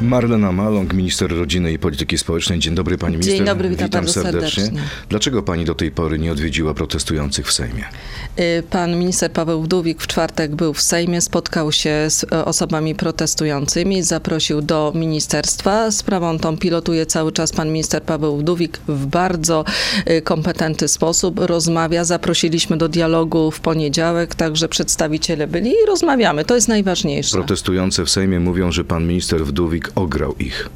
Marlena Maląg, minister rodziny i polityki społecznej. Dzień dobry pani minister. Dzień dobry, witam bardzo serdecznie. serdecznie. Dlaczego pani do tej pory nie odwiedziła protestujących w Sejmie? Y, Pan minister Paweł Wdówik w czwartek był w Sejmie, spotkał się z e, osobami protestującymi, zaprosił do ministerstwa. Sprawą tą pilotuje cały czas pan minister Paweł Wdówik w bardzo y, kompetentny sposób. Rozmawia, zaprosiliśmy do dialogu w poniedziałek, także przedstawiciele byli i rozmawiamy. To jest najważniejsze. Protestujące w Sejmie mówią, że pan minister Wdówik ograł ich.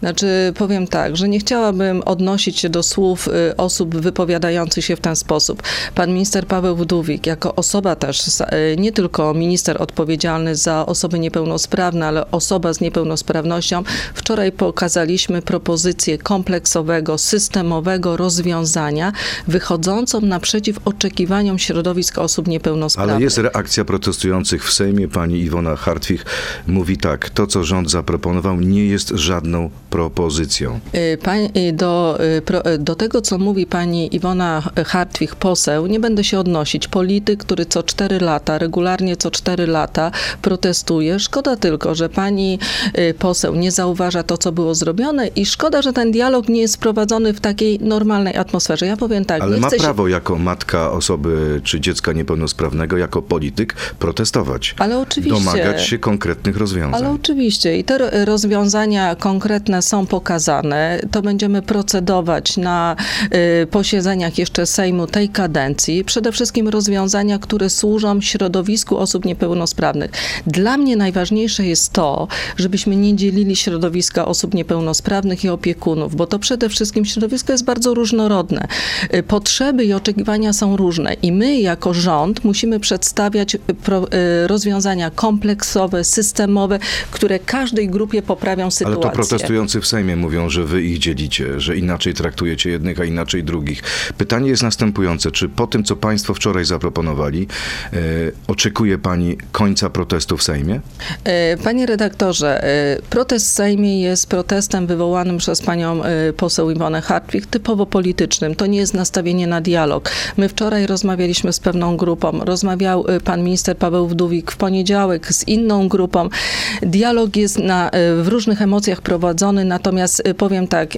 Znaczy, powiem tak, że nie chciałabym odnosić się do słów y, osób wypowiadających się w ten sposób. Pan minister Paweł Wdówik, jako osoba też, y, nie tylko minister odpowiedzialny za osoby niepełnosprawne, ale osoba z niepełnosprawnością, wczoraj pokazaliśmy propozycję kompleksowego, systemowego rozwiązania wychodzącą naprzeciw oczekiwaniom środowisk osób niepełnosprawnych. Ale jest reakcja protestujących w Sejmie. Pani Iwona Hartwich mówi tak, to co rząd zaproponował nie jest żadną propozycją. Y, y, do, y, do tego, co mówi pani Iwona Hartwig, poseł, nie będę się odnosić. Polityk, który co cztery lata, regularnie co cztery lata protestuje. Szkoda tylko, że pani poseł nie zauważa to, co było zrobione i szkoda, że ten dialog nie jest prowadzony w takiej normalnej atmosferze. Ja powiem tak, Ale ma chcę się... prawo jako matka osoby czy dziecka niepełnosprawnego, jako polityk protestować. Ale oczywiście. Domagać się konkretnych rozwiązań. Ale oczywiście i te ro- rozwiązania konkretne są pokazane. To będziemy procedować na y, posiedzeniach jeszcze Sejmu tej kadencji. Przede wszystkim rozwiązania, które służą środowisku osób niepełnosprawnych. Dla mnie najważniejsze jest to, żebyśmy nie dzielili środowiska osób niepełnosprawnych i opiekunów, bo to przede wszystkim środowisko jest bardzo różnorodne. Y, Potrzeby i oczekiwania są różne i my jako rząd musimy przedstawiać y, rozwiązania kompleksowe, systemowe, które każdej grupie poprawią Ale sytuację. to protestujący w Sejmie mówią, że wy ich dzielicie, że inaczej traktujecie jednych, a inaczej drugich. Pytanie jest następujące. Czy po tym, co państwo wczoraj zaproponowali, e, oczekuje pani końca protestu w Sejmie? E, Panie redaktorze, e, protest w Sejmie jest protestem wywołanym przez panią e, poseł Iwonę Hartwig, typowo politycznym. To nie jest nastawienie na dialog. My wczoraj rozmawialiśmy z pewną grupą. Rozmawiał pan minister Paweł Wdówik w poniedziałek z inną grupą. Dialog jest na, w różnych emocjach prowadzony, natomiast e, powiem tak,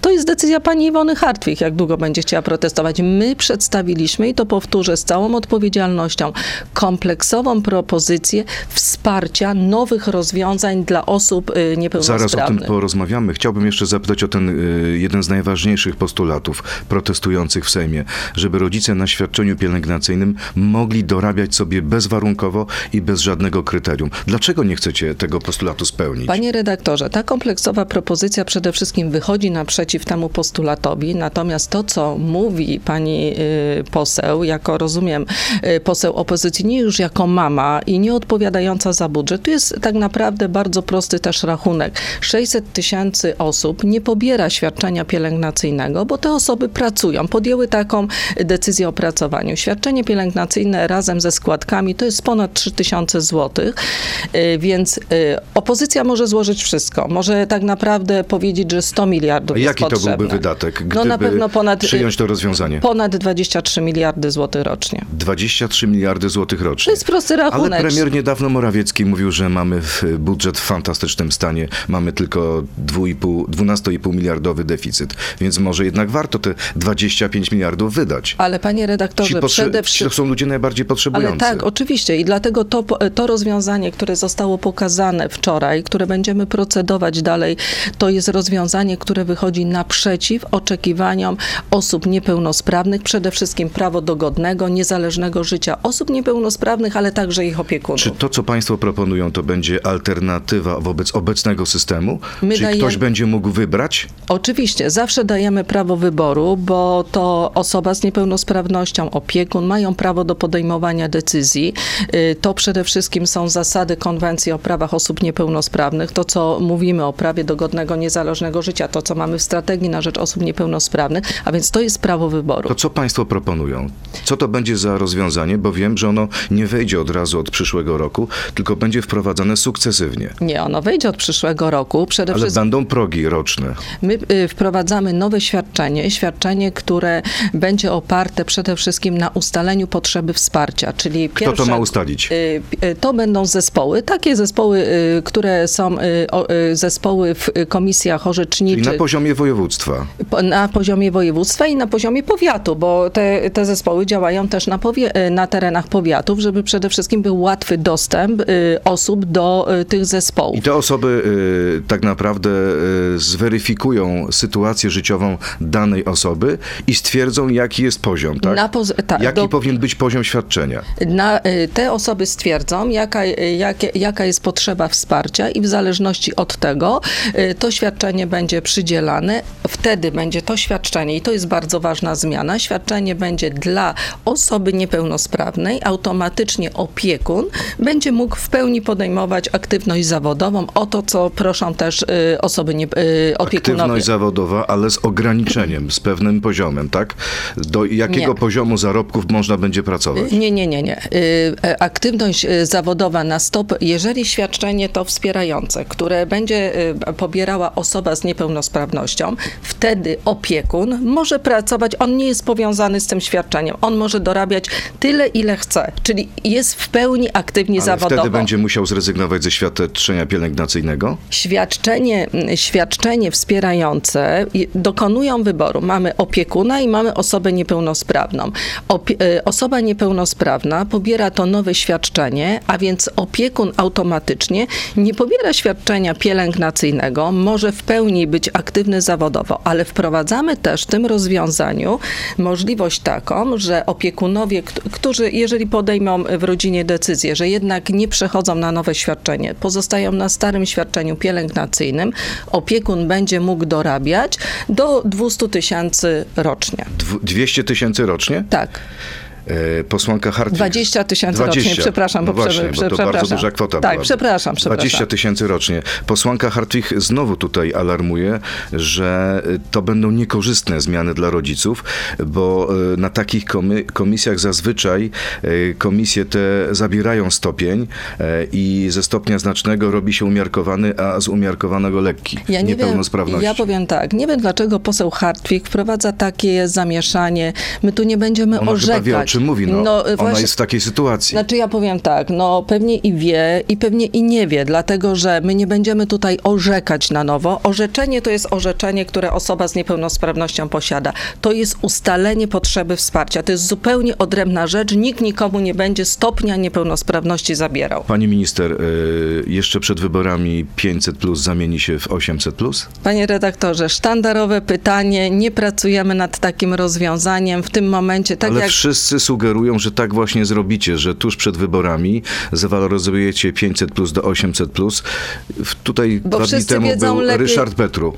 to jest decyzja pani Iwony Hartwig, jak długo będzie chciała protestować. My przedstawiliśmy, i to powtórzę z całą odpowiedzialnością, kompleksową propozycję wsparcia nowych rozwiązań dla osób niepełnosprawnych. Zaraz o tym porozmawiamy. Chciałbym jeszcze zapytać o ten y, jeden z najważniejszych postulatów protestujących w Sejmie, żeby rodzice na świadczeniu pielęgnacyjnym mogli dorabiać sobie bezwarunkowo i bez żadnego kryterium. Dlaczego nie chcecie tego postulatu spełnić? Panie redaktorze, ta kompleksowa propozycja przede wszystkim wychodzi naprzeciw temu postulatowi, natomiast to, co mówi pani y, poseł, jako rozumiem y, poseł opozycji, nie już jako mama i nie odpowiadająca za budżet, tu jest tak naprawdę bardzo prosty też rachunek. 600 tysięcy osób nie pobiera świadczenia pielęgnacyjnego, bo te osoby pracują, podjęły taką decyzję o pracowaniu. Świadczenie pielęgnacyjne razem ze składkami to jest ponad 3000 zł, y, więc opozycja może złożyć wszystko. Może tak naprawdę powiedzieć, że 100 miliardów A jest jaki to potrzebne. byłby wydatek, gdyby No na pewno ponad, y, przyjąć to rozwiązanie? ponad 23 miliardy złotych rocznie. 23 miliardy złotych rocznie. To jest prosty Ale rachunek. premier niedawno Morawiecki mówił, że mamy budżet w fantastycznym stanie, mamy tylko 2,5 12,5 miliardowy deficyt, więc może jednak warto te 25 miliardów wydać. Ale panie redaktorze, przede wszystkim... to są ludzie najbardziej potrzebujący. Ale tak, oczywiście i dlatego to, to rozwiązanie, które zostało pokazane wczoraj, które będziemy procedować dalej, to jest rozwiązanie, które wychodzi naprzeciw oczekiwaniom osób niepełnosprawnych, przede wszystkim prawo do godnego, niezależnego życia osób niepełnosprawnych, ale także ich opiekunów. Czy to, co państwo proponują, to będzie alternatywa wobec obecnego systemu? My Czy dajemy- ktoś będzie mógł wybrać? Oczywiście, zawsze dajemy prawo wyboru, bo to osoba z niepełnosprawnością, opiekun mają prawo do podejmowania decyzji. Y, To przede wszystkim są zasady konwencji o prawach osób niepełnosprawnych, to co mówimy o prawie do godnego, niezależnego życia, to co mamy w strategii na rzecz osób niepełnosprawnych, a więc to jest prawo wyboru. To co państwo proponują? Co to będzie za rozwiązanie? Bo wiem, że ono nie wejdzie od razu od przyszłego roku, tylko będzie wprowadzane sukcesywnie. Nie, ono wejdzie od przyszłego roku. Przede Ale wszystkim będą progi roczne. My y, wprowadzamy nowe świadczenie, świadczenie, które będzie oparte przede wszystkim na ustaleniu potrzeby wsparcia, czyli Kto to ma ustalić? y, y, To będą zespoły, takie zespoły, które są zespoły w komisjach Czyli orzeczniczych. na poziomie województwa. Po- na poziomie województwa i na poziomie powiatu, bo te, te zespoły działają też na, powie, na terenach powiatów, żeby przede wszystkim był łatwy dostęp y, osób do y, tych zespołów. I te osoby y, tak naprawdę y, zweryfikują sytuację życiową danej osoby i stwierdzą, jaki jest poziom, tak? Na poz- tak, jaki do- powinien być poziom świadczenia? Na, y, te osoby stwierdzą, jaka, y, jakie, jaka jest potrzeba wsparcia i w zależności od tego to świadczenie będzie Wtedy będzie to świadczenie, i to jest bardzo ważna zmiana, świadczenie będzie dla osoby niepełnosprawnej, automatycznie opiekun będzie mógł w pełni podejmować aktywność zawodową, o to, co proszą też y, osoby nie, y, opiekunowie. Aktywność zawodowa, ale z ograniczeniem, z pewnym poziomem, tak? Do jakiego Nie. poziomu zarobków można będzie pracować? Nie, nie, nie, nie. Y, e, Aktywność y, zawodowa na stop, jeżeli świadczenie to wspierające, które będzie y, pobierała osoba z niepełnosprawnością, wtedy opiekun może pracować, on nie jest powiązany z tym świadczeniem, on może dorabiać tyle, ile chce, czyli jest w pełni aktywnie Ale zawodowo. wtedy będzie musiał zrezygnować ze świadczenia pielęgnacyjnego? Świadczenie, świadczenie wspierające dokonują wyboru. Mamy opiekuna i mamy osobę niepełnosprawną. Opie- e, osoba niepełnosprawna pobiera to nowe świadczenie, a więc opiekun automatycznie nie pobiera świadczenia pielęgnacyjnego, może w pełni być aktywny zawodowo, ale wprowadzamy też w tym rozwiązaniu możliwość taką, że opiekunowie, kt- którzy jeżeli podejmą w rodzinie decyzję, że jednak nie przechodzą na nowe świadczenie, pozostają na starym świadczeniu pielęgnacyjnym, opiekun będzie mógł dorabiać do 200 tysięcy rocznie. Dw- 200 tysięcy rocznie? Tak. E, Posłanka Hartwig. 20 tysięcy 20. rocznie, przepraszam, no bo prze- właśnie, bo to przepraszam. bardzo duża kwota Tak, była. przepraszam, przepraszam. 20 tysięcy rocznie. Posłanka Hartwig znowu tutaj alarmuje, że to będą niekorzystne zmiany dla rodziców, bo y, na takich komisjach zazwyczaj y, komisje te zabierają stopień i ze stopnia znacznego robi się umiarkowany, a z umiarkowanego lekki. Ja nie wiem, niepełnosprawności. ja powiem tak, nie wiem dlaczego poseł Hartwig wprowadza takie zamieszanie. My tu nie będziemy Ona orzekać. Czym mówi. No, y, Ona właśnie- jest w takiej sytuacji. Znaczy ja powiem tak, no pewnie i wie i pewnie i nie wie, dlatego że my nie będziemy tutaj orzekać na nowo. Orzeczenie to jest orzeczenie, które osoba z niepełnosprawnością posiada. To jest ustalenie potrzeby wsparcia. To jest zupełnie odrębna rzecz. Nikt nikomu nie będzie stopnia niepełnosprawności zabierał. Pani minister, y, jeszcze przed wyborami 500 plus zamieni się w 800 plus? Panie redaktorze, sztandarowe pytanie. Nie pracujemy nad takim rozwiązaniem w tym momencie. Tak Ale jak wszyscy sugerują, że tak właśnie zrobicie, że tuż przed wyborami zawaloryzujecie 500 plus do 800 plus. Tutaj Bo dwa dni temu był lepiej- Ryszard Petru.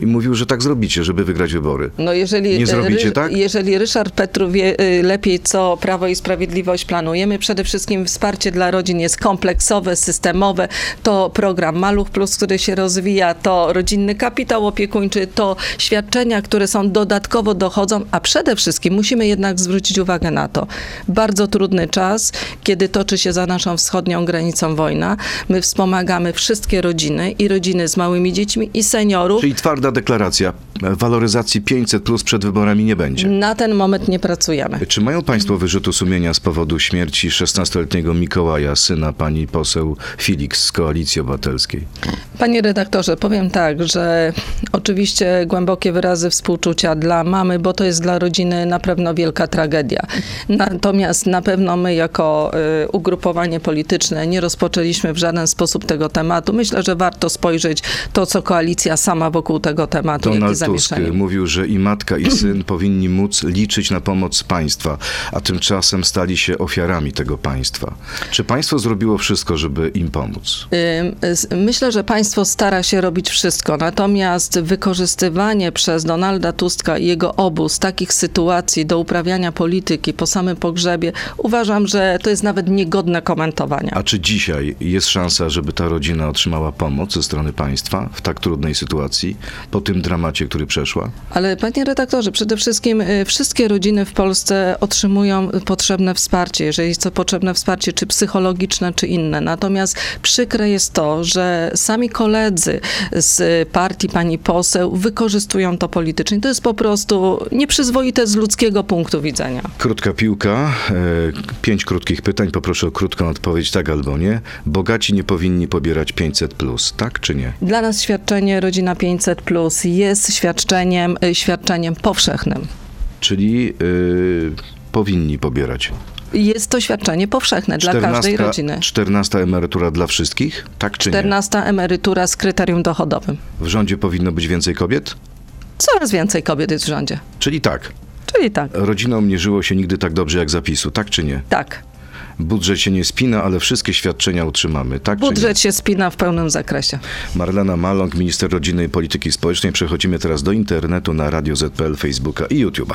I mówił, że tak zrobicie, żeby wygrać wybory. No jeżeli, Nie zrobicie, Ry- tak? jeżeli Ryszard Petru wie y, lepiej, co Prawo i Sprawiedliwość planujemy, przede wszystkim wsparcie dla rodzin jest kompleksowe, systemowe. To program Maluch Plus, który się rozwija, to rodzinny kapitał opiekuńczy, to świadczenia, które są dodatkowo dochodzą, a przede wszystkim musimy jednak zwrócić uwagę na to. Bardzo trudny czas, kiedy toczy się za naszą wschodnią granicą wojna. My wspomagamy wszystkie rodziny i rodziny z małymi dziećmi i seniorów. Czyli twarda deklaracja. Waloryzacji 500 plus przed wyborami nie będzie. Na ten moment nie pracujemy. Czy mają Państwo wyrzutu sumienia z powodu śmierci 16-letniego Mikołaja, syna pani poseł Felix z Koalicji Obywatelskiej? Panie redaktorze, powiem tak, że oczywiście głębokie wyrazy współczucia dla mamy, bo to jest dla rodziny na pewno wielka tragedia. Natomiast na pewno my jako y, ugrupowanie polityczne nie rozpoczęliśmy w żaden sposób tego tematu. Myślę, że warto spojrzeć to, co koalicja sama wokół tego tematu, to Tusk zawieszeniu. mówił, że i matka, i syn powinni móc liczyć na pomoc państwa, a tymczasem stali się ofiarami tego państwa. Czy państwo zrobiło wszystko, żeby im pomóc? S- Myślę, że państwo stara się robić wszystko, natomiast wykorzystywanie przez Donalda Tuska i jego obóz takich sytuacji do uprawiania polityki po samym pogrzebie, uważam, że to jest nawet niegodne komentowania. A czy dzisiaj jest szansa, żeby ta rodzina otrzymała pomoc ze strony państwa w tak trudnej sytuacji, po tym dramacie, który przeszła? Ale panie redaktorze, przede wszystkim y, wszystkie rodziny w Polsce otrzymują potrzebne wsparcie, jeżeli jest to potrzebne wsparcie, czy psychologiczne, czy inne. Natomiast przykre jest to, że sami koledzy z partii pani poseł wykorzystują to politycznie. To jest po prostu nieprzyzwoite z ludzkiego punktu widzenia. Krótka piłka, e, pięć krótkich pytań, poproszę o krótką odpowiedź, tak albo nie. Bogaci nie powinni pobierać 500, tak czy nie? Dla nas świadczenie Rodzina 500 Plus jest świadczeniem, y, świadczeniem powszechnym. Czyli y, powinni pobierać. Jest to świadczenie powszechne dla każdej rodziny. 14 emerytura dla wszystkich, tak czy 14 emerytura z kryterium dochodowym. nie? W rządzie powinno być więcej kobiet? Coraz więcej kobiet jest w rządzie. Czyli tak. Czyli tak, Rodzinom nie żyło się nigdy tak dobrze jak zapisu, tak czy nie? tak. Budżet się nie spina, ale wszystkie świadczenia utrzymamy, tak Budżet się spina w pełnym zakresie. Marlena Maląg, minister rodziny i polityki społecznej. Przechodzimy teraz do internetu na Radio ZPL, Facebooka i YouTube'a.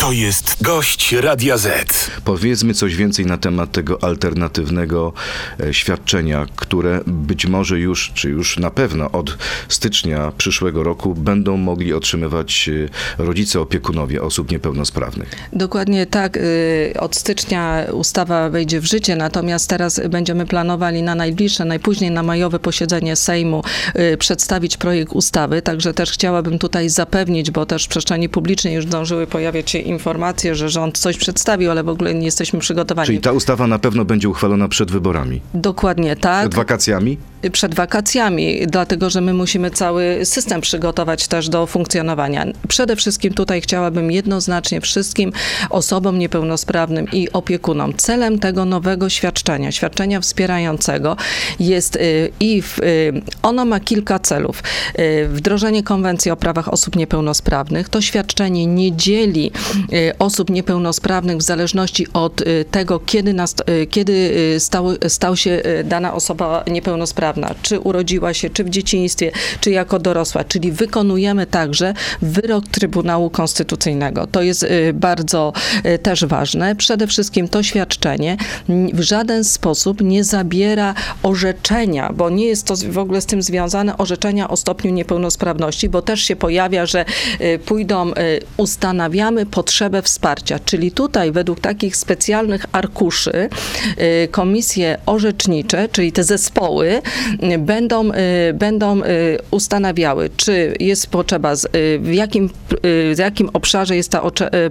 To jest gość Radia Z. Powiedzmy coś więcej na temat tego alternatywnego e, świadczenia, które być może już, czy już na pewno od stycznia przyszłego roku będą mogli otrzymywać e, rodzice opiekunowie osób niepełnosprawnych. Dokładnie tak. y, Od stycznia ustawa wejdzie w życie, natomiast teraz będziemy planowali na najbliższe, najpóźniej na majowe posiedzenie Sejmu y, przedstawić projekt ustawy. Także też chciałabym tutaj zapewnić, bo też w przestrzeni publicznej już zdążyły pojawiać się informacje, że rząd coś przedstawił, ale w ogóle nie jesteśmy przygotowani. Czyli ta ustawa na pewno będzie uchwalona przed wyborami. Dokładnie tak. Przed wakacjami? Przed wakacjami, dlatego że my musimy cały system przygotować też do funkcjonowania. Przede wszystkim tutaj chciałabym jednoznacznie wszystkim osobom niepełnosprawnym i opiekunom celem tego nowego świadczenia, świadczenia wspierającego jest y, i w, y, ono ma kilka celów. Y, Wdrożenie konwencji o prawach osób niepełnosprawnych. To świadczenie nie dzieli osób niepełnosprawnych w zależności od tego, kiedy, nast, y, kiedy stał, stał się dana osoba niepełnosprawna, czy urodziła się, czy w dzieciństwie, czy jako dorosła, czyli wykonujemy także wyrok Trybunału Konstytucyjnego. To jest y, bardzo y, też ważne. Przede wszystkim to świadczenie w żaden sposób nie zabiera orzeczenia, bo nie jest to w ogóle z tym związane, orzeczenia o stopniu niepełnosprawności, bo też się pojawia, że y, pójdą, ustanawiamy potrzebę wsparcia, czyli tutaj według takich specjalnych arkuszy komisje orzecznicze, czyli te zespoły będą, y, będą y, ustanawiały, czy jest potrzeba, y, w jakim, w jakim obszarze jest ta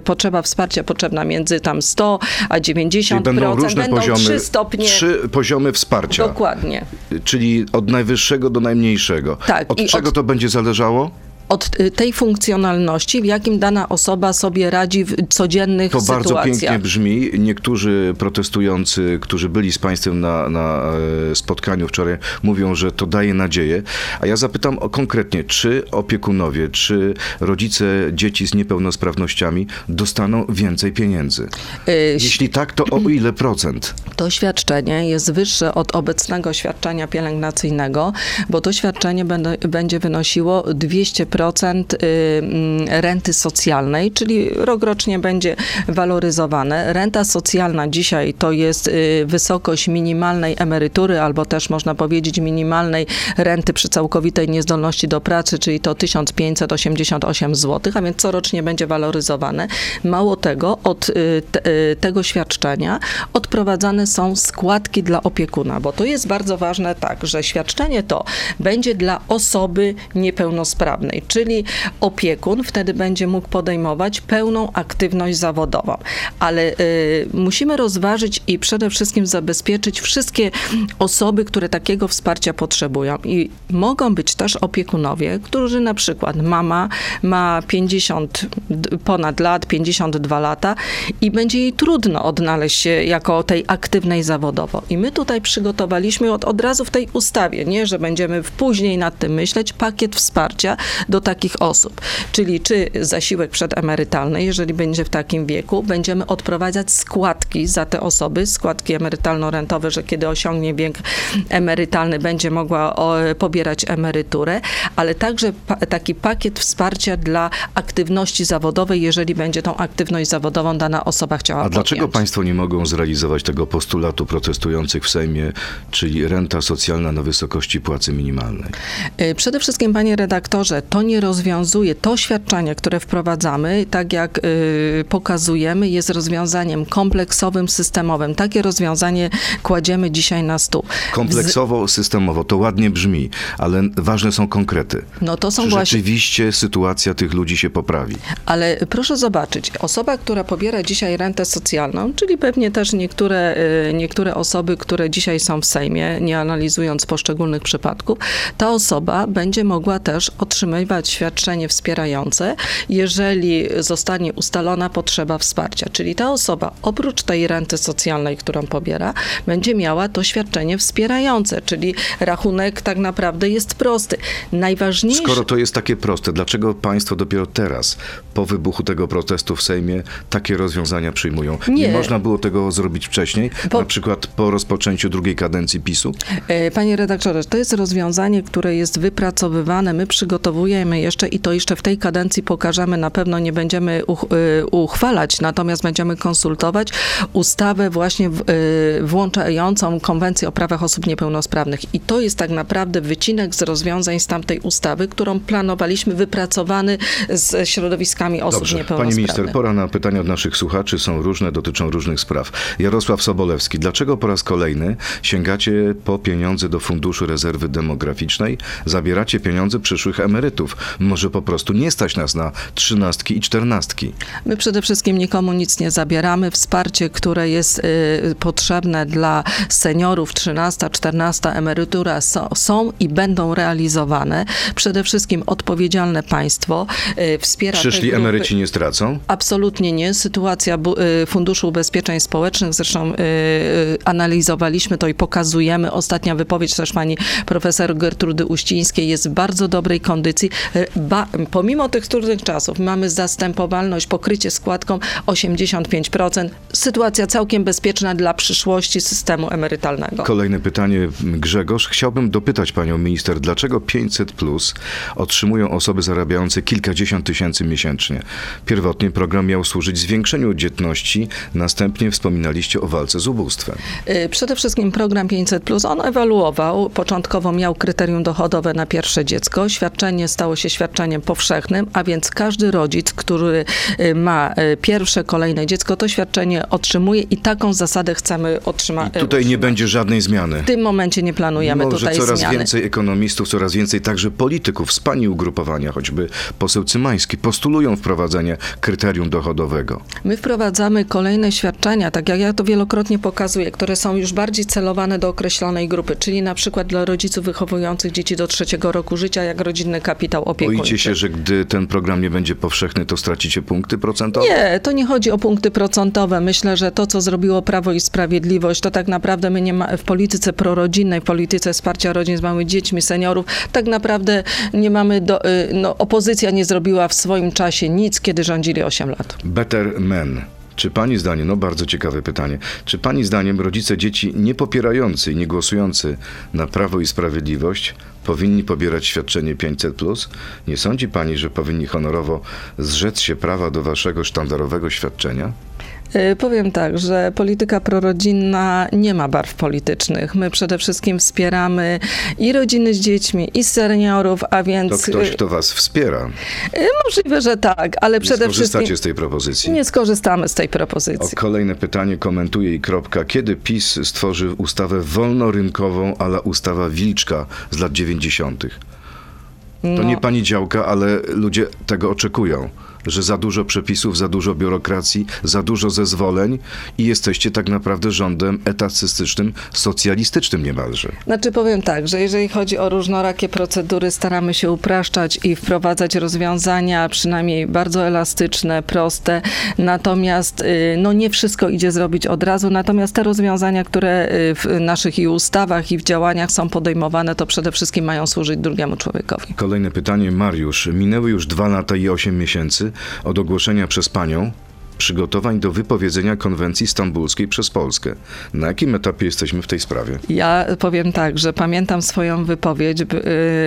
potrzeba wsparcia potrzebna między tam 100 a 90%. Czyli będą różne poziomy, trzy stopnie. trzy poziomy wsparcia. Dokładnie. Czyli od najwyższego do najmniejszego. Tak, Od czego od- to będzie zależało? Od y, tej funkcjonalności, w jakim dana osoba sobie radzi w codziennych To sytuacjach. bardzo pięknie brzmi. Niektórzy protestujący, którzy byli z Państwem na, na e, spotkaniu wczoraj, mówią, że to daje nadzieję. A ja zapytam o konkretnie, czy opiekunowie, czy rodzice dzieci z niepełnosprawnościami dostaną więcej pieniędzy? Y, Jeśli tak, to o ile procent? To świadczenie jest wyższe od obecnego świadczenia pielęgnacyjnego, bo to świadczenie będzie wynosiło 200% y, mm, renty socjalnej, czyli rokrocznie będzie waloryzowane. Renta socjalna dzisiaj to jest y, wysokość minimalnej emerytury, albo też można powiedzieć minimalnej renty przy całkowitej niezdolności do pracy, czyli to 1588 zł, a więc corocznie będzie waloryzowane. Mało tego, od y, tego świadczenia odprowadzane są składki dla opiekuna, bo to jest bardzo ważne tak, że świadczenie to będzie dla osoby niepełnosprawnej, czyli opiekun wtedy będzie mógł podejmować pełną aktywność zawodową. Ale y, musimy rozważyć i przede wszystkim zabezpieczyć wszystkie osoby, które takiego wsparcia potrzebują. I mogą być też opiekunowie, którzy na przykład mama ma 50 d- ponad lat, 52 lata i będzie jej trudno odnaleźć się jako tej aktywnej zawodowo. I my tutaj przygotowaliśmy od, od razu w tej ustawie, nie, że będziemy później nad tym myśleć, pakiet wsparcia do takich osób. Czyli czy zasiłek przedemerytalny, jeżeli będzie w takim wieku, będziemy odprowadzać składki za te osoby, składki emerytalno-rentowe, że kiedy osiągnie wiek emerytalny, będzie mogła pobierać emeryturę, ale także pa, taki pakiet wsparcia dla aktywności zawodowej, jeżeli będzie tą aktywność zawodową dana osoba chciała A dlaczego podjąć. państwo nie mogą zrealizować tego postulatu protestujących w Sejmie, czyli renta socjalna na wysokości płacy minimalnej? Y, Przede wszystkim, panie redaktorze, to nie rozwiązuje, to świadczenie, które wprowadzamy, tak jak y, pokazujemy, jest rozwiązaniem kompleksowym, systemowym. Takie rozwiązanie kładziemy dzisiaj na stół. Kompleksowo, systemowo, to ładnie brzmi, ale ważne są konkrety. No to są Czy właśnie. rzeczywiście sytuacja tych ludzi się poprawi? Ale proszę zobaczyć, osoba, która pobiera dzisiaj rentę socjalną, czyli pewnie też niektóre, y, niektóre osoby, które dzisiaj są w Sejmie, nie analizując poszczególnych przypadków, ta osoba będzie mogła też świadczenie wspierające, jeżeli zostanie ustalona potrzeba wsparcia. Czyli ta osoba oprócz tej renty socjalnej, którą pobiera, będzie miała to świadczenie wspierające, czyli rachunek tak naprawdę jest prosty. Najważniejsze. Skoro to jest takie proste, dlaczego państwo dopiero teraz, po wybuchu tego protestu w Sejmie, takie rozwiązania przyjmują? Nie. można było tego zrobić wcześniej, Bo- na przykład po rozpoczęciu drugiej kadencji PiSu? E, Panie redaktorze, to jest rozwiązanie, które jest wypracowywane. My przygotowujemy jeszcze i to jeszcze w tej kadencji pokażemy. Na pewno nie będziemy y, uchwalać, natomiast będziemy konsultować ustawę właśnie w, y, włączającą konwencję o prawach osób niepełnosprawnych. I to jest tak naprawdę wycinek z rozwiązań z tamtej ustawy, którą planowaliśmy, wypracowany z środowiskami osób Dobrze, pani niepełnosprawnych. minister, pora na pytania od naszych słuchaczy. Są różne, dotyczą różnych spraw. Jarosław Sobolewski, dlaczego po raz kolejny sięgacie po pieniądze do Funduszu Rezerwy Demograficznej, zabieracie pieniądze przyszłych emerytów? Może po prostu nie stać nas na trzynastki i czternastki? My przede wszystkim nikomu nic nie zabieramy. Wsparcie, które jest y, potrzebne dla seniorów, 13, 14 emerytura są, są i będą realizowane. Przede wszystkim odpowiedzialne państwo y, wspiera Przyszli emeryci nie stracą? Absolutnie nie. Sytuacja y, Funduszu Ubezpieczeń Społecznych, zresztą y, y, analizowaliśmy to i pokazujemy. Ostatnia wypowiedź też pani profesor Gertrudy Uścińskiej jest w bardzo dobrej kondycji. Ba, pomimo tych trudnych czasów mamy zastępowalność, pokrycie składką 85%. Sytuacja całkiem bezpieczna dla przyszłości systemu emerytalnego. Kolejne pytanie, Grzegorz. Chciałbym dopytać panią minister, dlaczego 500 plus otrzymują osoby zarabiające kilkadziesiąt tysięcy miesięcznie? Pierwotnie program miał służyć zwiększeniu dzietności, następnie wspominaliście o walce z ubóstwem. Y, Przede wszystkim program 500, on ewaluował. Początkowo miał kryterium dochodowe na pierwsze dziecko. Świadczenie stało się świadczeniem powszechnym, a więc każdy rodzic, który y, ma y, pierwsze, kolejne dziecko, to świadczenie otrzymuje i taką zasadę chcemy otrzymać. I tutaj nie będzie żadnej zmiany. W tym momencie nie planujemy Mimo, że tutaj coraz zmiany. więcej ekonomistów, coraz więcej także polityków z pani ugrupowania, choćby poseł Cymański, postulują wprowadzenie kryterium dochodowego. My wprowadzamy kolejne świadczenia, tak jak ja to wielokrotnie pokazuję, które są już bardziej celowane do określonej grupy, czyli na przykład dla rodziców wychowujących dzieci do trzeciego roku życia, jak rodzinny kapitał opiekuńczy. Boicie się, że gdy ten program nie będzie powszechny, to stracicie punkty procentowe? Nie, to nie chodzi o punkty procentowe. Myślę, że to, co zrobiło Prawo i Sprawiedliwość, to tak naprawdę my nie ma, w polityce prorodzinnej, w polityce wsparcia rodzin z małymi dziećmi, seniorów, tak naprawdę nie mamy, do, y, no, opozycja nie zrobiła w swoim czasie nic, kiedy rządzili 8 lat. Better Men. Czy pani zdaniem, no bardzo ciekawe pytanie, czy pani zdaniem rodzice dzieci nie popierający i nie głosujący na Prawo i Sprawiedliwość powinni pobierać świadczenie 500+? Nie sądzi pani, że powinni honorowo zrzec się prawa do waszego sztandarowego świadczenia? Y, Powiem tak, że polityka prorodzinna nie ma barw politycznych. My przede wszystkim wspieramy i rodziny z dziećmi, i seniorów, a To więc ktoś, y, kto was wspiera. y, możliwe, że tak, ale Nie przede wszystkim skorzystacie z tej propozycji. nie skorzystamy z tej O propozycji. kolejne pytanie komentuje i kropka. Kiedy PiS stworzy ustawę wolnorynkową, ale ustawa Wilczka z lat 90.? To No. nie pani działka, ale ludzie tego oczekują. Że za dużo przepisów, za dużo biurokracji, za dużo zezwoleń i jesteście tak naprawdę rządem etacystycznym, socjalistycznym niemalże. Znaczy powiem tak, że jeżeli chodzi o różnorakie procedury, staramy się upraszczać i wprowadzać rozwiązania przynajmniej bardzo elastyczne, proste. Natomiast y, no nie wszystko idzie zrobić od razu. Natomiast te rozwiązania, które y, w naszych i ustawach i w działaniach są podejmowane, to przede wszystkim mają służyć drugiemu człowiekowi. Kolejne pytanie, Mariusz. Minęły już dwa lata i osiem miesięcy od ogłoszenia przez panią przygotowań do wypowiedzenia konwencji stambulskiej przez Polskę. Na jakim etapie jesteśmy w tej sprawie? Ja powiem tak, że pamiętam swoją wypowiedź, b-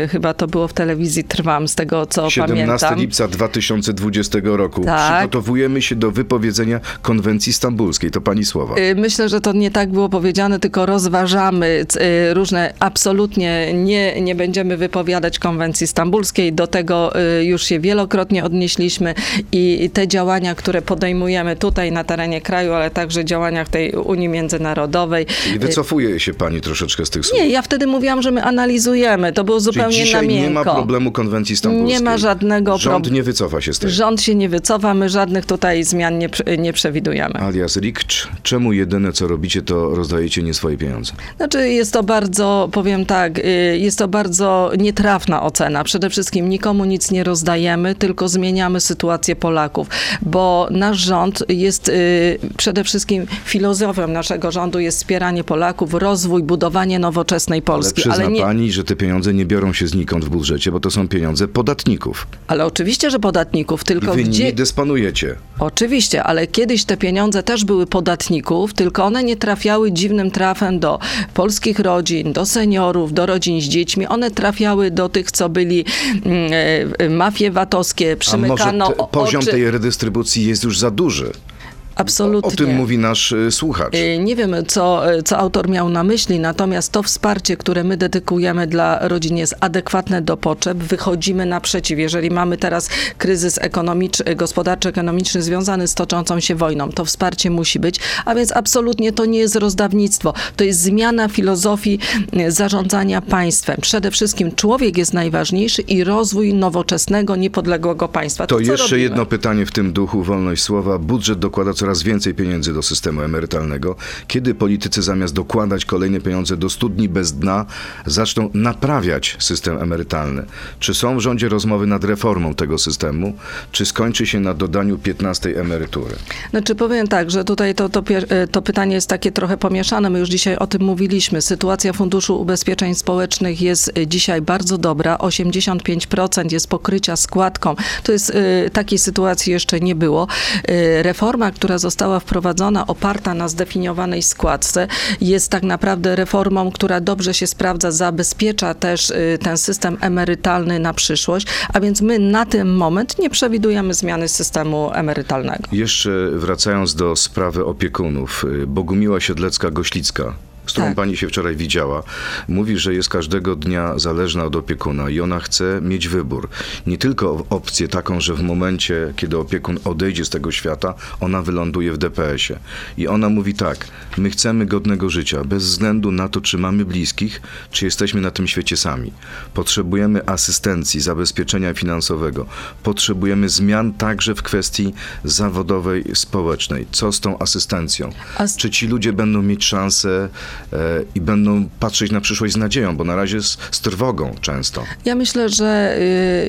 y, chyba to było w telewizji Trwam, z tego co 17 pamiętam. lipca 2020 roku. Tak. Przygotowujemy się do wypowiedzenia konwencji stambulskiej. To pani słowa. Y, Myślę, że to nie tak było powiedziane, tylko rozważamy c- y, różne, absolutnie nie, nie będziemy wypowiadać konwencji stambulskiej. Do tego y, już się wielokrotnie odnieśliśmy i te działania, które podejmujemy tutaj na terenie kraju, ale także działaniach tej Unii Międzynarodowej. I wycofuje się pani troszeczkę z tych słów. Nie, ja wtedy mówiłam, że my analizujemy. To było Czyli zupełnie na dzisiaj nie ma miękko. problemu konwencji stambulskiej. Nie ma żadnego Rząd prob- nie wycofa się z tego. Rząd się nie wycofa, my żadnych tutaj zmian nie, nie przewidujemy. Alias Rikcz, czemu jedyne co robicie, to rozdajecie nie swoje pieniądze? Znaczy jest to bardzo, powiem tak, y, jest to bardzo nietrafna ocena. Przede wszystkim nikomu nic nie rozdajemy, tylko zmieniamy sytuację Polaków, bo nasz rząd jest y, przede wszystkim filozofią naszego rządu jest wspieranie Polaków, rozwój, budowanie nowoczesnej Ale Polski. przyzna Ale, nie, pani, że te pieniądze nie biorą się znikąd w budżecie, bo to są pieniądze podatników. ale oczywiście, że podatników, I tylko wy gdzie... nimi dysponujecie. Oczywiście, ale kiedyś te pieniądze też były podatników, tylko one nie trafiały dziwnym trafem do polskich rodzin, do seniorów, do rodzin z dziećmi. One trafiały do tych, co byli mm, e, mafie VAT-owskie, A może przymykano te, poziom oczy. tej redystrybucji jest już za duży? Absolutnie. O tym mówi nasz y, słuchacz. Y, Nie wiem, co, co autor miał na myśli, natomiast to wsparcie, które my dedykujemy dla rodzin jest adekwatne do potrzeb. Wychodzimy naprzeciw. Jeżeli mamy teraz kryzys ekonomiczny, gospodarczy, ekonomiczny związany z toczącą się wojną, to wsparcie musi być, a więc absolutnie to nie jest rozdawnictwo. To jest zmiana filozofii y, zarządzania państwem. Przede wszystkim człowiek jest najważniejszy i rozwój nowoczesnego, niepodległego państwa. To co jeszcze robimy? jedno pytanie w tym duchu, wolność słowa. Budżet dokłada coraz więcej pieniędzy do systemu emerytalnego. Kiedy politycy zamiast dokładać kolejne pieniądze do studni bez dna, zaczną naprawiać system emerytalny? Czy są w rządzie rozmowy nad reformą tego systemu? Czy skończy się na dodaniu 15 emerytury? Znaczy powiem tak, że tutaj to, to, e, to pytanie jest takie trochę pomieszane. My już dzisiaj o tym mówiliśmy. Sytuacja Funduszu Ubezpieczeń Społecznych jest e, dzisiaj bardzo dobra. 85% jest pokrycia składką. To jest e, takiej sytuacji jeszcze nie było. Reforma, która została wprowadzona, oparta na zdefiniowanej składce, jest tak naprawdę reformą, która dobrze się sprawdza, zabezpiecza też e, ten system emerytalny na przyszłość, a więc my na ten moment nie przewidujemy zmiany systemu emerytalnego. Jeszcze wracając do sprawy opiekunów. y, Bogumiła Siedlecka-Goślicka, z którą Tak. pani się wczoraj widziała, mówi, że jest każdego dnia zależna od opiekuna i ona chce mieć wybór. Nie tylko opcję taką, że w momencie, kiedy opiekun odejdzie z tego świata, ona wyląduje w DPS-ie. I ona mówi tak, my chcemy godnego życia, bez względu na to, czy mamy bliskich, czy jesteśmy na tym świecie sami. Potrzebujemy asystencji, zabezpieczenia finansowego. Potrzebujemy zmian także w kwestii zawodowej, społecznej. Co z tą asystencją? As- Czy ci ludzie będą mieć szansę i będą patrzeć na przyszłość z nadzieją, bo na razie z, z trwogą często. Ja myślę, że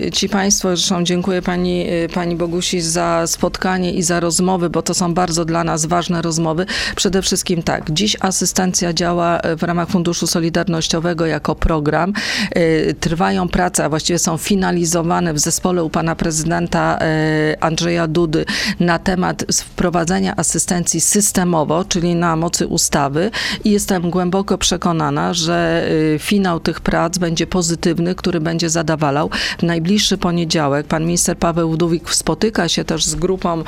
y, ci Państwo, zresztą dziękuję pani, y, pani Bogusi za spotkanie i za rozmowy, bo to są bardzo dla nas ważne rozmowy. Przede wszystkim tak, dziś asystencja działa y, w ramach Funduszu Solidarnościowego jako program. Trwają prace, a właściwie są finalizowane w zespole u pana prezydenta Andrzeja Dudy na temat wprowadzenia asystencji systemowo, czyli na mocy ustawy i jestem głęboko przekonana, że y, finał tych prac będzie pozytywny, który będzie zadawalał. W najbliższy poniedziałek pan minister Paweł Wdówik spotyka się też z grupą y,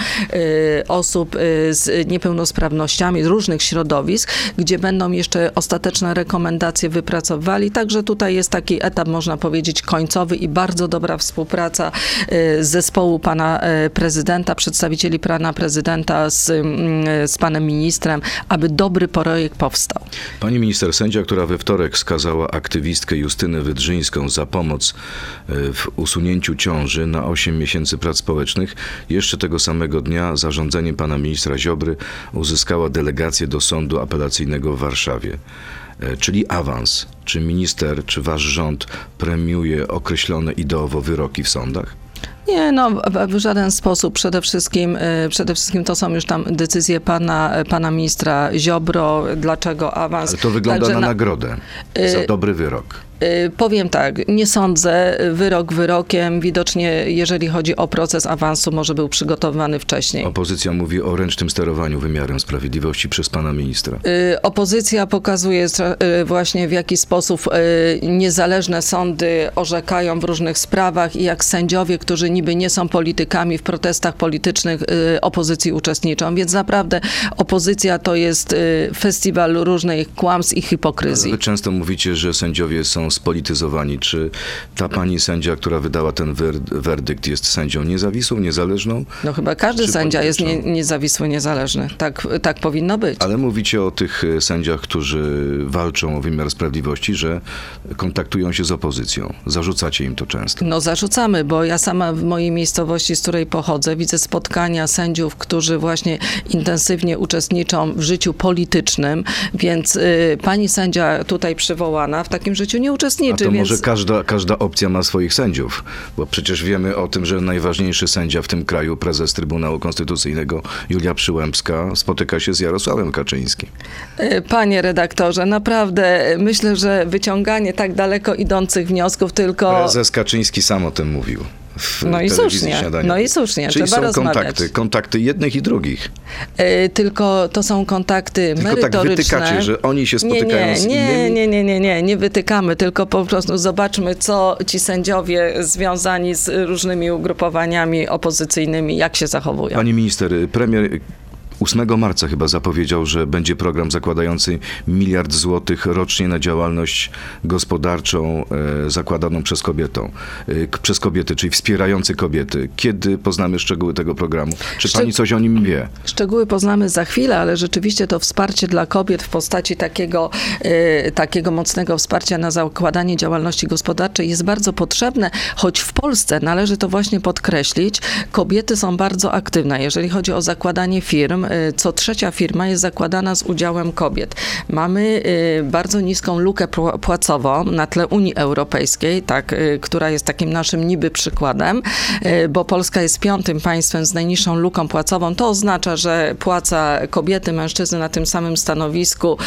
osób y, z niepełnosprawnościami z różnych środowisk, gdzie będą jeszcze ostateczne rekomendacje wypracowali. Także tutaj jest taki etap, można powiedzieć, końcowy i bardzo dobra współpraca z zespołu pana prezydenta, przedstawicieli pana prezydenta z, mm, z panem ministrem, aby dobry projekt powstał. Pani minister, sędzia, która we wtorek skazała aktywistkę Justynę Wydrzyńską za pomoc e, w usunięciu ciąży na 8 miesięcy prac społecznych, jeszcze tego samego dnia zarządzeniem pana ministra Ziobry uzyskała delegację do sądu apelacyjnego w Warszawie. E, Czyli awans. Czy minister, czy wasz rząd premiuje określone ideowo wyroki w sądach? Nie, no w, żaden sposób. Przede wszystkim, y, przede wszystkim to są już tam decyzje pana, pana ministra Ziobro. Dlaczego awans? Ale to wygląda Także na na- nagrodę za dobry wyrok. Y, Powiem tak, nie sądzę, wyrok wyrokiem. Widocznie, jeżeli chodzi o proces awansu, może był przygotowany wcześniej. Opozycja mówi o ręcznym sterowaniu wymiarem sprawiedliwości przez pana ministra. Y, Opozycja pokazuje y, właśnie w jaki sposób y, niezależne sądy orzekają w różnych sprawach i jak sędziowie, którzy niby nie są politykami, w protestach politycznych y, opozycji uczestniczą. Więc naprawdę opozycja to jest y, festiwal różnych kłamstw i hipokryzji. Wy często mówicie, że sędziowie są spolityzowani. Czy ta pani sędzia, która wydała ten wer- werdykt, jest sędzią niezawisłą, niezależną? No chyba każdy sędzia jest nie, niezawisły, niezależny. Tak, tak powinno być. Ale mówicie o tych e, sędziach, którzy walczą o wymiar sprawiedliwości, że kontaktują się z opozycją. Zarzucacie im to często. No zarzucamy, bo ja sama w mojej miejscowości, z której pochodzę, widzę spotkania sędziów, którzy właśnie intensywnie uczestniczą w życiu politycznym, więc y, pani sędzia tutaj przywołana w takim życiu nie A uczestniczy, to więc może każda, każda opcja ma swoich sędziów, bo przecież wiemy o tym, że najważniejszy sędzia w tym kraju, prezes Trybunału Konstytucyjnego Julia Przyłębska, spotyka się z Jarosławem Kaczyńskim. y, panie redaktorze, naprawdę y, myślę, że wyciąganie tak daleko idących wniosków tylko... Prezes Kaczyński sam o tym mówił. W No i słusznie, no i słusznie, Czyli trzeba są rozmawiać. kontakty, kontakty jednych i drugich. Y, tylko to są kontakty Tylko tak merytoryczne. wytykacie, że oni się spotykają nie, z nie, innymi. Nie, nie, nie, nie, nie wytykamy, tylko po prostu zobaczmy, co ci sędziowie związani z różnymi ugrupowaniami opozycyjnymi, jak się zachowują. Pani minister, premier 8 marca chyba zapowiedział, że będzie program zakładający miliard złotych rocznie na działalność gospodarczą e, zakładaną przez kobietą, e, przez kobiety, czyli wspierający kobiety. Kiedy poznamy szczegóły tego programu? Czy Szczeg- pani coś o nim wie? Szczegóły poznamy za chwilę, ale rzeczywiście to wsparcie dla kobiet w postaci takiego, e, takiego mocnego wsparcia na zakładanie działalności gospodarczej jest bardzo potrzebne, choć w Polsce należy to właśnie podkreślić, kobiety są bardzo aktywne. Jeżeli chodzi o zakładanie firm, e, co trzecia firma jest zakładana z udziałem kobiet. Mamy e, bardzo niską lukę pł- płacową na tle Unii Europejskiej, tak, e, która jest takim naszym niby przykładem, bo Polska jest piątym państwem z najniższą luką płacową. To oznacza, że płaca kobiety, mężczyzny na tym samym stanowisku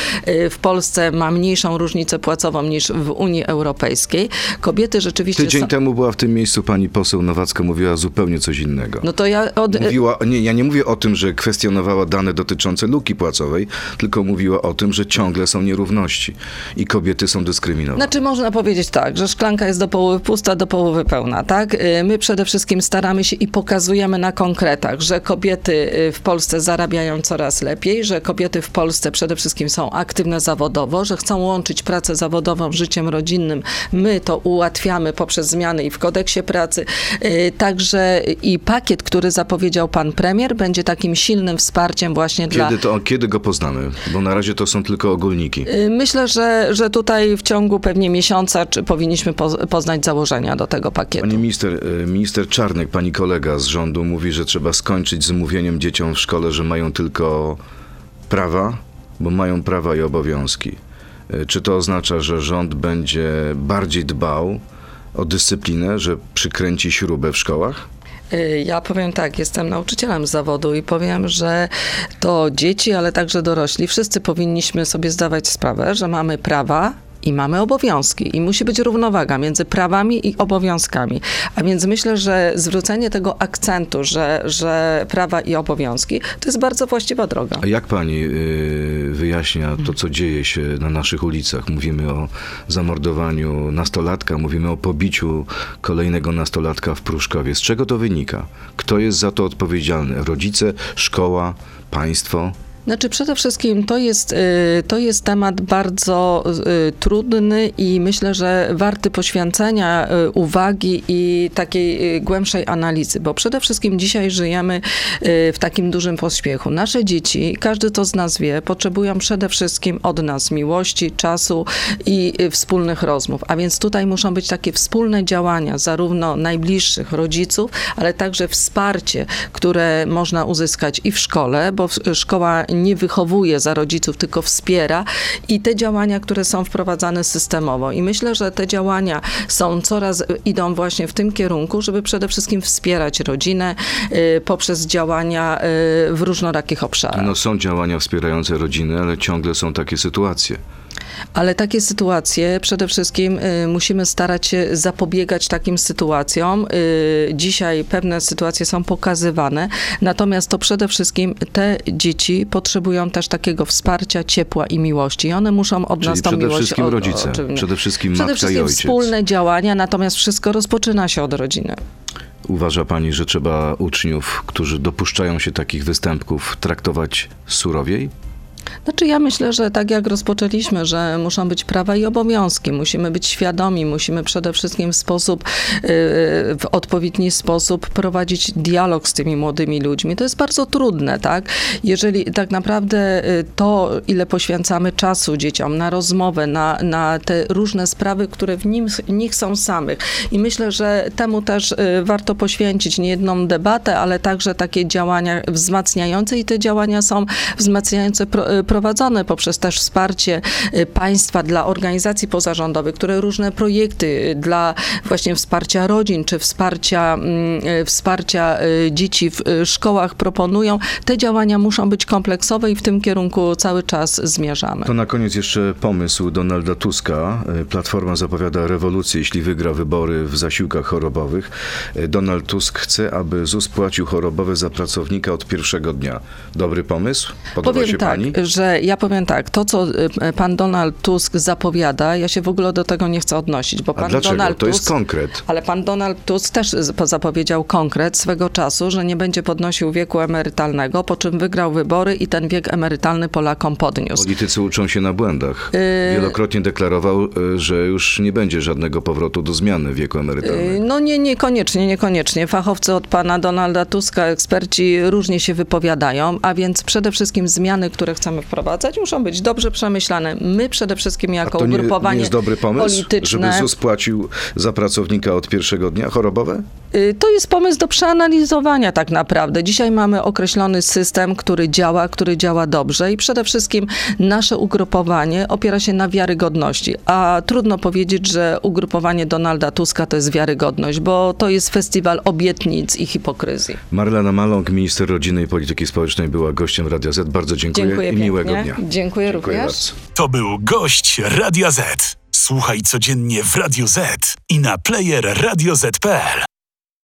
w Polsce ma mniejszą różnicę płacową niż w Unii Europejskiej. Kobiety rzeczywiście Tydzień są... temu była w tym miejscu pani poseł Nowacka, mówiła zupełnie coś innego. No to ja od, Mówiła, nie, ja nie mówię o tym, że kwestionowała dane dotyczące luki płacowej, tylko mówiła o tym, że ciągle są nierówności i kobiety są dyskryminowane. Znaczy można powiedzieć tak, że szklanka jest do połowy pusta, do połowy pełna, tak? Y, My przede wszystkim staramy się i pokazujemy na konkretach, że kobiety y, w Polsce zarabiają coraz lepiej, że kobiety w Polsce przede wszystkim są aktywne zawodowo, że chcą łączyć pracę zawodową z życiem rodzinnym. My to ułatwiamy poprzez zmiany i w kodeksie pracy. Y, Także i pakiet, który zapowiedział pan premier, będzie takim silnym wsparciem właśnie dla Kiedy, to, kiedy go poznamy? Bo na razie to są tylko ogólniki. Y, Myślę, że, że tutaj w ciągu pewnie miesiąca czy powinniśmy poz- poznać założenia do tego pakietu. Pani minister, e, minister Czarnek, pani kolega z rządu mówi, że trzeba skończyć z mówieniem dzieciom w szkole, że mają tylko prawa, bo mają prawa i obowiązki. E, Czy to oznacza, że rząd będzie bardziej dbał o dyscyplinę, że przykręci śrubę w szkołach? Y, Ja powiem tak, jestem nauczycielem z zawodu i powiem, że to dzieci, ale także dorośli, wszyscy powinniśmy sobie zdawać sprawę, że mamy prawa. I mamy obowiązki, i musi być równowaga między prawami i obowiązkami. A więc myślę, że zwrócenie tego akcentu, że, że prawa i obowiązki, to jest bardzo właściwa droga. A jak pani y, wyjaśnia to, co dzieje się na naszych ulicach? Mówimy o zamordowaniu nastolatka, mówimy o pobiciu kolejnego nastolatka w Pruszkowie. Z czego to wynika? Kto jest za to odpowiedzialny? Rodzice, szkoła, państwo? Znaczy przede wszystkim to jest, y, to jest temat bardzo y, trudny i myślę, że warty poświęcenia y, uwagi i takiej głębszej analizy, bo przede wszystkim dzisiaj żyjemy w takim dużym pośpiechu. Nasze dzieci, każdy to z nas wie, potrzebują przede wszystkim od nas miłości, czasu i wspólnych rozmów, a więc tutaj muszą być takie wspólne działania zarówno najbliższych rodziców, ale także wsparcie, które można uzyskać i w szkole, bo szkoła nie wychowuje za rodziców, tylko wspiera i te działania, które są wprowadzane systemowo. I myślę, że te działania są coraz, idą właśnie w tym kierunku, żeby przede wszystkim wspierać rodzinę y, poprzez działania y, w różnorakich obszarach. No są działania wspierające rodziny, ale ciągle są takie sytuacje. Ale takie sytuacje przede wszystkim y, musimy starać się zapobiegać takim sytuacjom. Y, dzisiaj pewne sytuacje są pokazywane, natomiast to przede wszystkim te dzieci potrzebują też takiego wsparcia, ciepła i miłości. I one muszą od Czyli nas tą przede miłość wszystkim od- rodzice, oczywiście. przede wszystkim Przede matka i wszystkim ojciec. wspólne działania, natomiast wszystko rozpoczyna się od rodziny. Uważa pani, że trzeba uczniów, którzy dopuszczają się takich występków, traktować surowiej? Znaczy ja myślę, że tak jak rozpoczęliśmy, że muszą być prawa i obowiązki, musimy być świadomi, musimy przede wszystkim w sposób, yy, w odpowiedni sposób prowadzić dialog z tymi młodymi ludźmi. To jest bardzo trudne, tak? Jeżeli tak naprawdę yy, to, ile poświęcamy czasu dzieciom na rozmowę, na, na te różne sprawy, które w nim, nich są samych. I myślę, że temu też yy, warto poświęcić nie jedną debatę, ale także takie działania wzmacniające i te działania są wzmacniające pro, y, prowadzone poprzez też wsparcie y, państwa dla organizacji pozarządowych, które różne projekty y, dla właśnie wsparcia rodzin czy wsparcia, mm, y, wsparcia dzieci w szkołach proponują. Te działania muszą być kompleksowe i w tym kierunku cały czas zmierzamy. To na koniec jeszcze pomysł Donalda Tuska. Platforma zapowiada rewolucję, jeśli wygra wybory w zasiłkach chorobowych. Donald Tusk chce, aby ZUS płacił chorobowe za pracownika od pierwszego dnia. Dobry pomysł? Podoba Powiem się tak, pani? Że ja powiem tak, to co y, pan Donald Tusk zapowiada, ja się w ogóle do tego nie chcę odnosić, bo A pan dlaczego? Donald To jest Tusk konkret. Ale pan Donald Tusk też zapowiedział konkret swego czasu, że nie będzie podnosił wieku emerytalnego, po czym wygrał wybory i ten wiek emerytalny Polakom podniósł. Politycy uczą się na błędach. Y- Wielokrotnie deklarował, że już nie będzie żadnego powrotu do zmiany wieku Y, emerytalnego. No nie, niekoniecznie, niekoniecznie. Fachowcy od pana Donalda Tuska, eksperci różnie się wypowiadają, a więc przede wszystkim zmiany, które chcemy wprowadzać, muszą być dobrze przemyślane. My przede wszystkim A jako to nie, ugrupowanie nie jest dobry pomysł, polityczne... żeby ZUS płacił za pracownika od pierwszego dnia chorobowe? Y, To jest pomysł do przeanalizowania tak naprawdę. Dzisiaj mamy określony system, który działa, który działa dobrze i przede wszystkim nasze ugrupowanie opiera się na wiarygodności. A trudno powiedzieć, że ugrupowanie Donalda Tuska to jest wiarygodność, bo to jest festiwal obietnic i hipokryzji. Marlena Maląg, minister rodziny i polityki społecznej, była gościem Radia Z. Bardzo dziękuję, Dziękuję i miłego pięknie. dnia. Dziękuję również. bardzo. To był gość Radia Z. Słuchaj codziennie w Radio Z i na player radioz.pl.